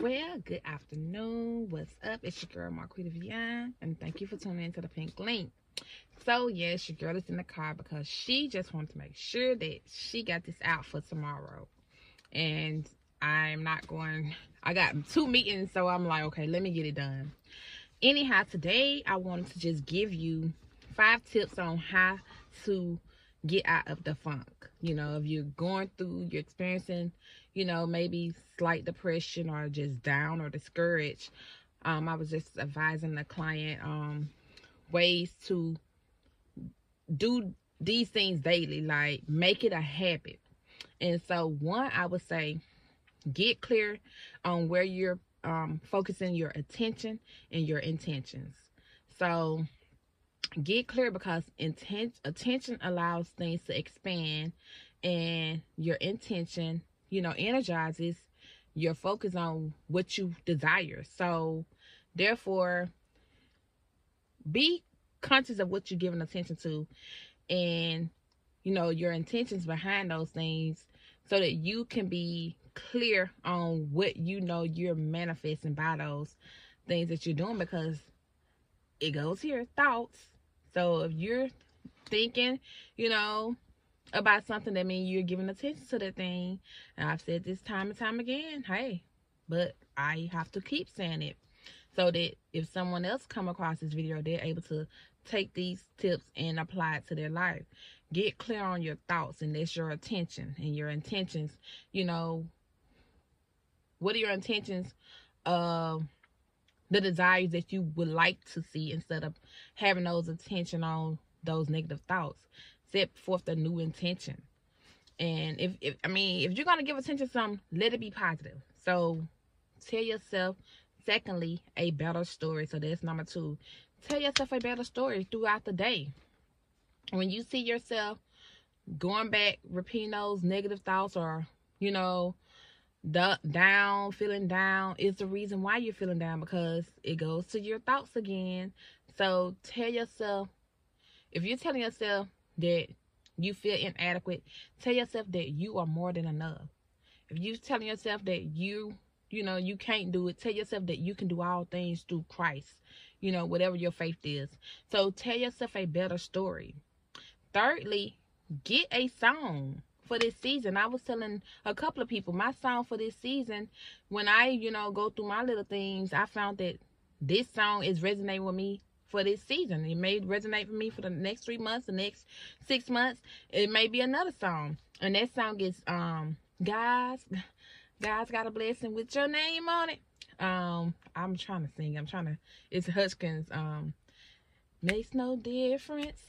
Well, good afternoon. What's up? It's your girl Marquita Vian, and thank you for tuning into the Pink Link. So, yes, your girl is in the car because she just wanted to make sure that she got this out for tomorrow. And I'm not going, I got two meetings, so I'm like, okay, let me get it done. Anyhow, today I wanted to just give you five tips on how to get out of the funk. You know, if you're going through, you're experiencing, you know, maybe slight depression or just down or discouraged. Um, I was just advising the client um ways to do these things daily, like make it a habit. And so one I would say get clear on where you're um focusing your attention and your intentions. So get clear because intent attention allows things to expand and your intention you know energizes your focus on what you desire. So therefore be conscious of what you're giving attention to and you know your intentions behind those things so that you can be clear on what you know you're manifesting by those things that you're doing because it goes here. Thoughts so if you're thinking, you know, about something that means you're giving attention to that thing, and I've said this time and time again, hey, but I have to keep saying it so that if someone else come across this video, they're able to take these tips and apply it to their life. Get clear on your thoughts, and that's your attention and your intentions. You know, what are your intentions? Uh, the desires that you would like to see instead of having those attention on those negative thoughts. Set forth a new intention. And if, if I mean, if you're gonna give attention to something, let it be positive. So tell yourself, secondly, a better story. So that's number two. Tell yourself a better story throughout the day. When you see yourself going back, repeating those negative thoughts or, you know, the down, feeling down is the reason why you're feeling down because it goes to your thoughts again. So tell yourself, if you're telling yourself that you feel inadequate, tell yourself that you are more than enough. If you're telling yourself that you, you know, you can't do it, tell yourself that you can do all things through Christ, you know, whatever your faith is. So tell yourself a better story. Thirdly, get a song for this season. I was telling a couple of people my song for this season. When I, you know, go through my little things, I found that this song is resonating with me for this season. It may resonate for me for the next three months, the next six months. It may be another song, and that song is um, guys, God's got a blessing with your name on it. Um, I'm trying to sing. I'm trying to. It's Hutchins. Um, makes no difference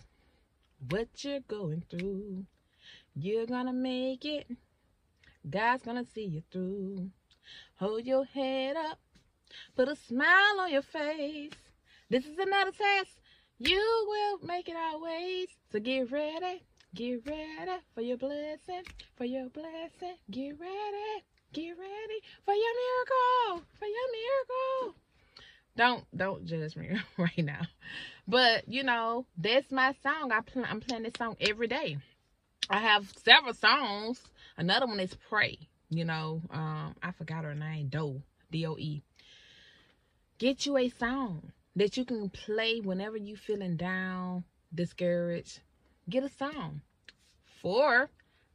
what you're going through. You're gonna make it. God's gonna see you through. Hold your head up. Put a smile on your face. This is another test. You will make it always. So get ready. Get ready for your blessing. For your blessing. Get ready. Get ready for your miracle. For your miracle. Don't don't judge me right now. But you know, that's my song. I pl- I'm playing this song every day. I have several songs. Another one is Pray. You know, um, I forgot her name, Doe, D-O-E. Get you a song that you can play whenever you feeling down, discouraged. Get a song. Four,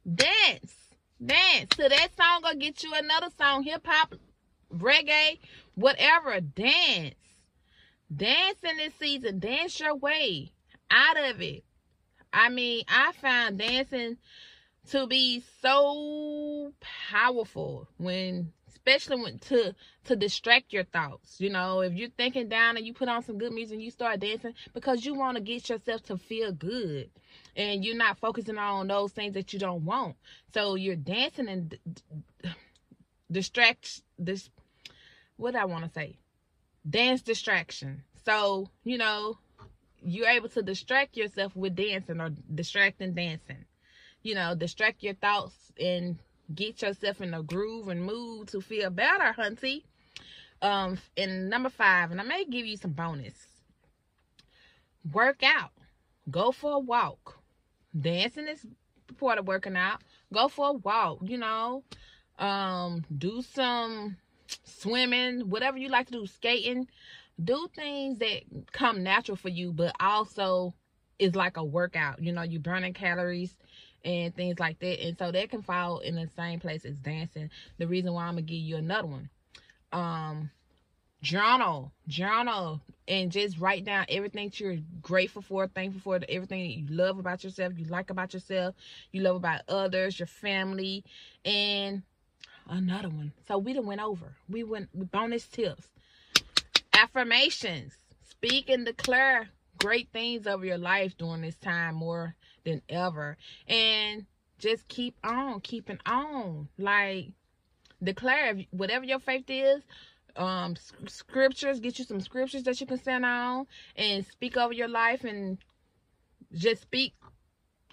dance. Dance. So that song gonna get you another song, hip hop, reggae, whatever. Dance. Dance in this season. Dance your way out of it. I mean, I find dancing to be so powerful when especially when to to distract your thoughts you know? If you're thinking down and you put on some good music and you start dancing because you want to get yourself to feel good and you're not focusing on those things that you don't want. So you're dancing and distract this what i want to say? Dance distraction. So you know you're able to distract yourself with dancing or distracting dancing. You know, distract your thoughts and get yourself in a groove and mood to feel better, hunty. Um, and number five, and I may give you some bonus. Work out. Go for a walk. Dancing is part of working out. Go for a walk, you know. Um, do some swimming, whatever you like to do, skating. Do things that come natural for you, but also is like a workout. You know, you burning calories and things like that. And so that can fall in the same place as dancing. The reason why I'm gonna give you another one. Um journal. Journal and just write down everything that you're grateful for, thankful for, everything that you love about yourself, you like about yourself, you love about others, your family, and another one. So we done went over. We went bonus tips. Affirmations. Speak and declare great things over your life during this time more than ever. And just keep on, keeping on. Like, declare whatever your faith is, um, scriptures, get you some scriptures that you can send on and speak over your life and just speak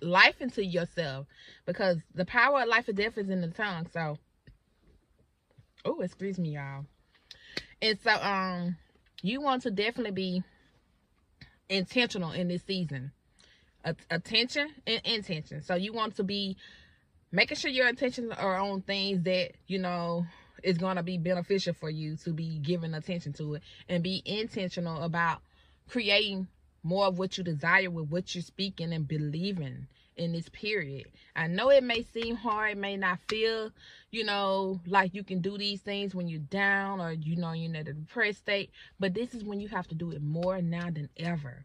life into yourself because the power of life and death is in the tongue. So, oh, excuse me, y'all. And so, um, you want to definitely be intentional in this season attention and intention. So you want to be making sure your intentions are on things that, you know, is going to be beneficial for you to be giving attention to it and be intentional about creating more of what you desire with what you're speaking and believing in this period. I know it may seem hard, it may not feel, you know, like you can do these things when you're down or you know you're in a depressed state, but this is when you have to do it more now than ever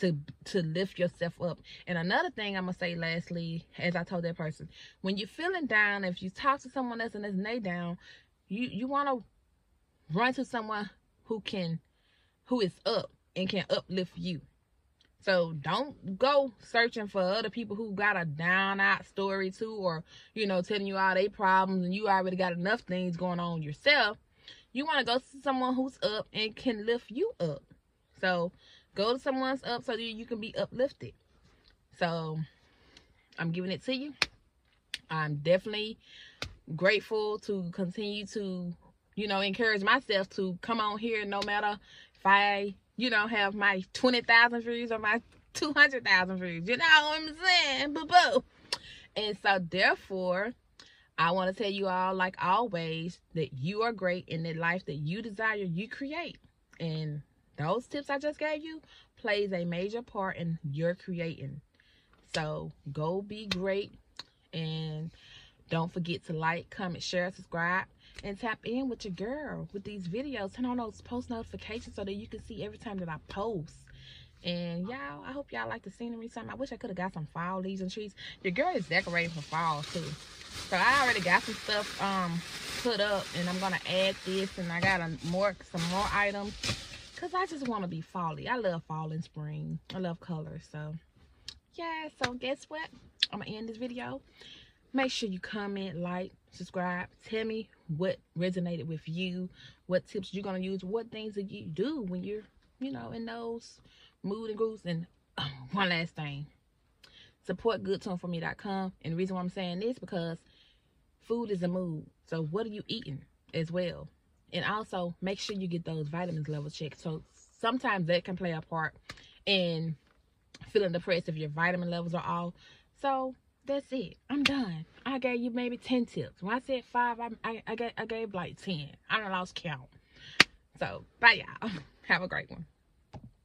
to to lift yourself up. And another thing I'm gonna say lastly, as I told that person, when you're feeling down, if you talk to someone else and they down, you you wanna run to someone who can who is up and can uplift you. So don't go searching for other people who got a down out story too, or you know, telling you all their problems and you already got enough things going on yourself. You want to go to someone who's up and can lift you up. So Go to someone's up so that you can be uplifted. So I'm giving it to you. I'm definitely grateful to continue to, you know, encourage myself to come on here no matter if I, you know, have my 20,000 views or my 200,000 views. You know what I'm saying? Boo boo. And so, therefore, I want to tell you all, like always, that you are great in the life that you desire, you create. And those tips I just gave you plays a major part in your creating. So go be great and don't forget to like, comment, share, subscribe, and tap in with your girl with these videos. Turn on those post notifications so that you can see every time that I post. And y'all, I hope y'all like the scenery. Something I wish I could have got some fall leaves and trees. Your girl is decorating for fall too. So I already got some stuff um put up, and I'm gonna add this, and I got a more some more items because I just want to be folly. I love fall and spring. I love colors. So, yeah. So, guess what? I'm to end this video. Make sure you comment, like, subscribe. Tell me what resonated with you. What tips you're going to use. What things that you do when you're, you know, in those mood and grooves. And um, one last thing. Support goodtoneforme.com. And the reason why I'm saying this because food is a mood. So, what are you eating as well? and also make sure you get those vitamins levels checked so sometimes that can play a part in feeling depressed if your vitamin levels are off so that's it. I'm done. I gave you maybe 10 tips. When i said five i, I, I, gave, I gave like 10 i don't lost count. So bye y'all. Have a great one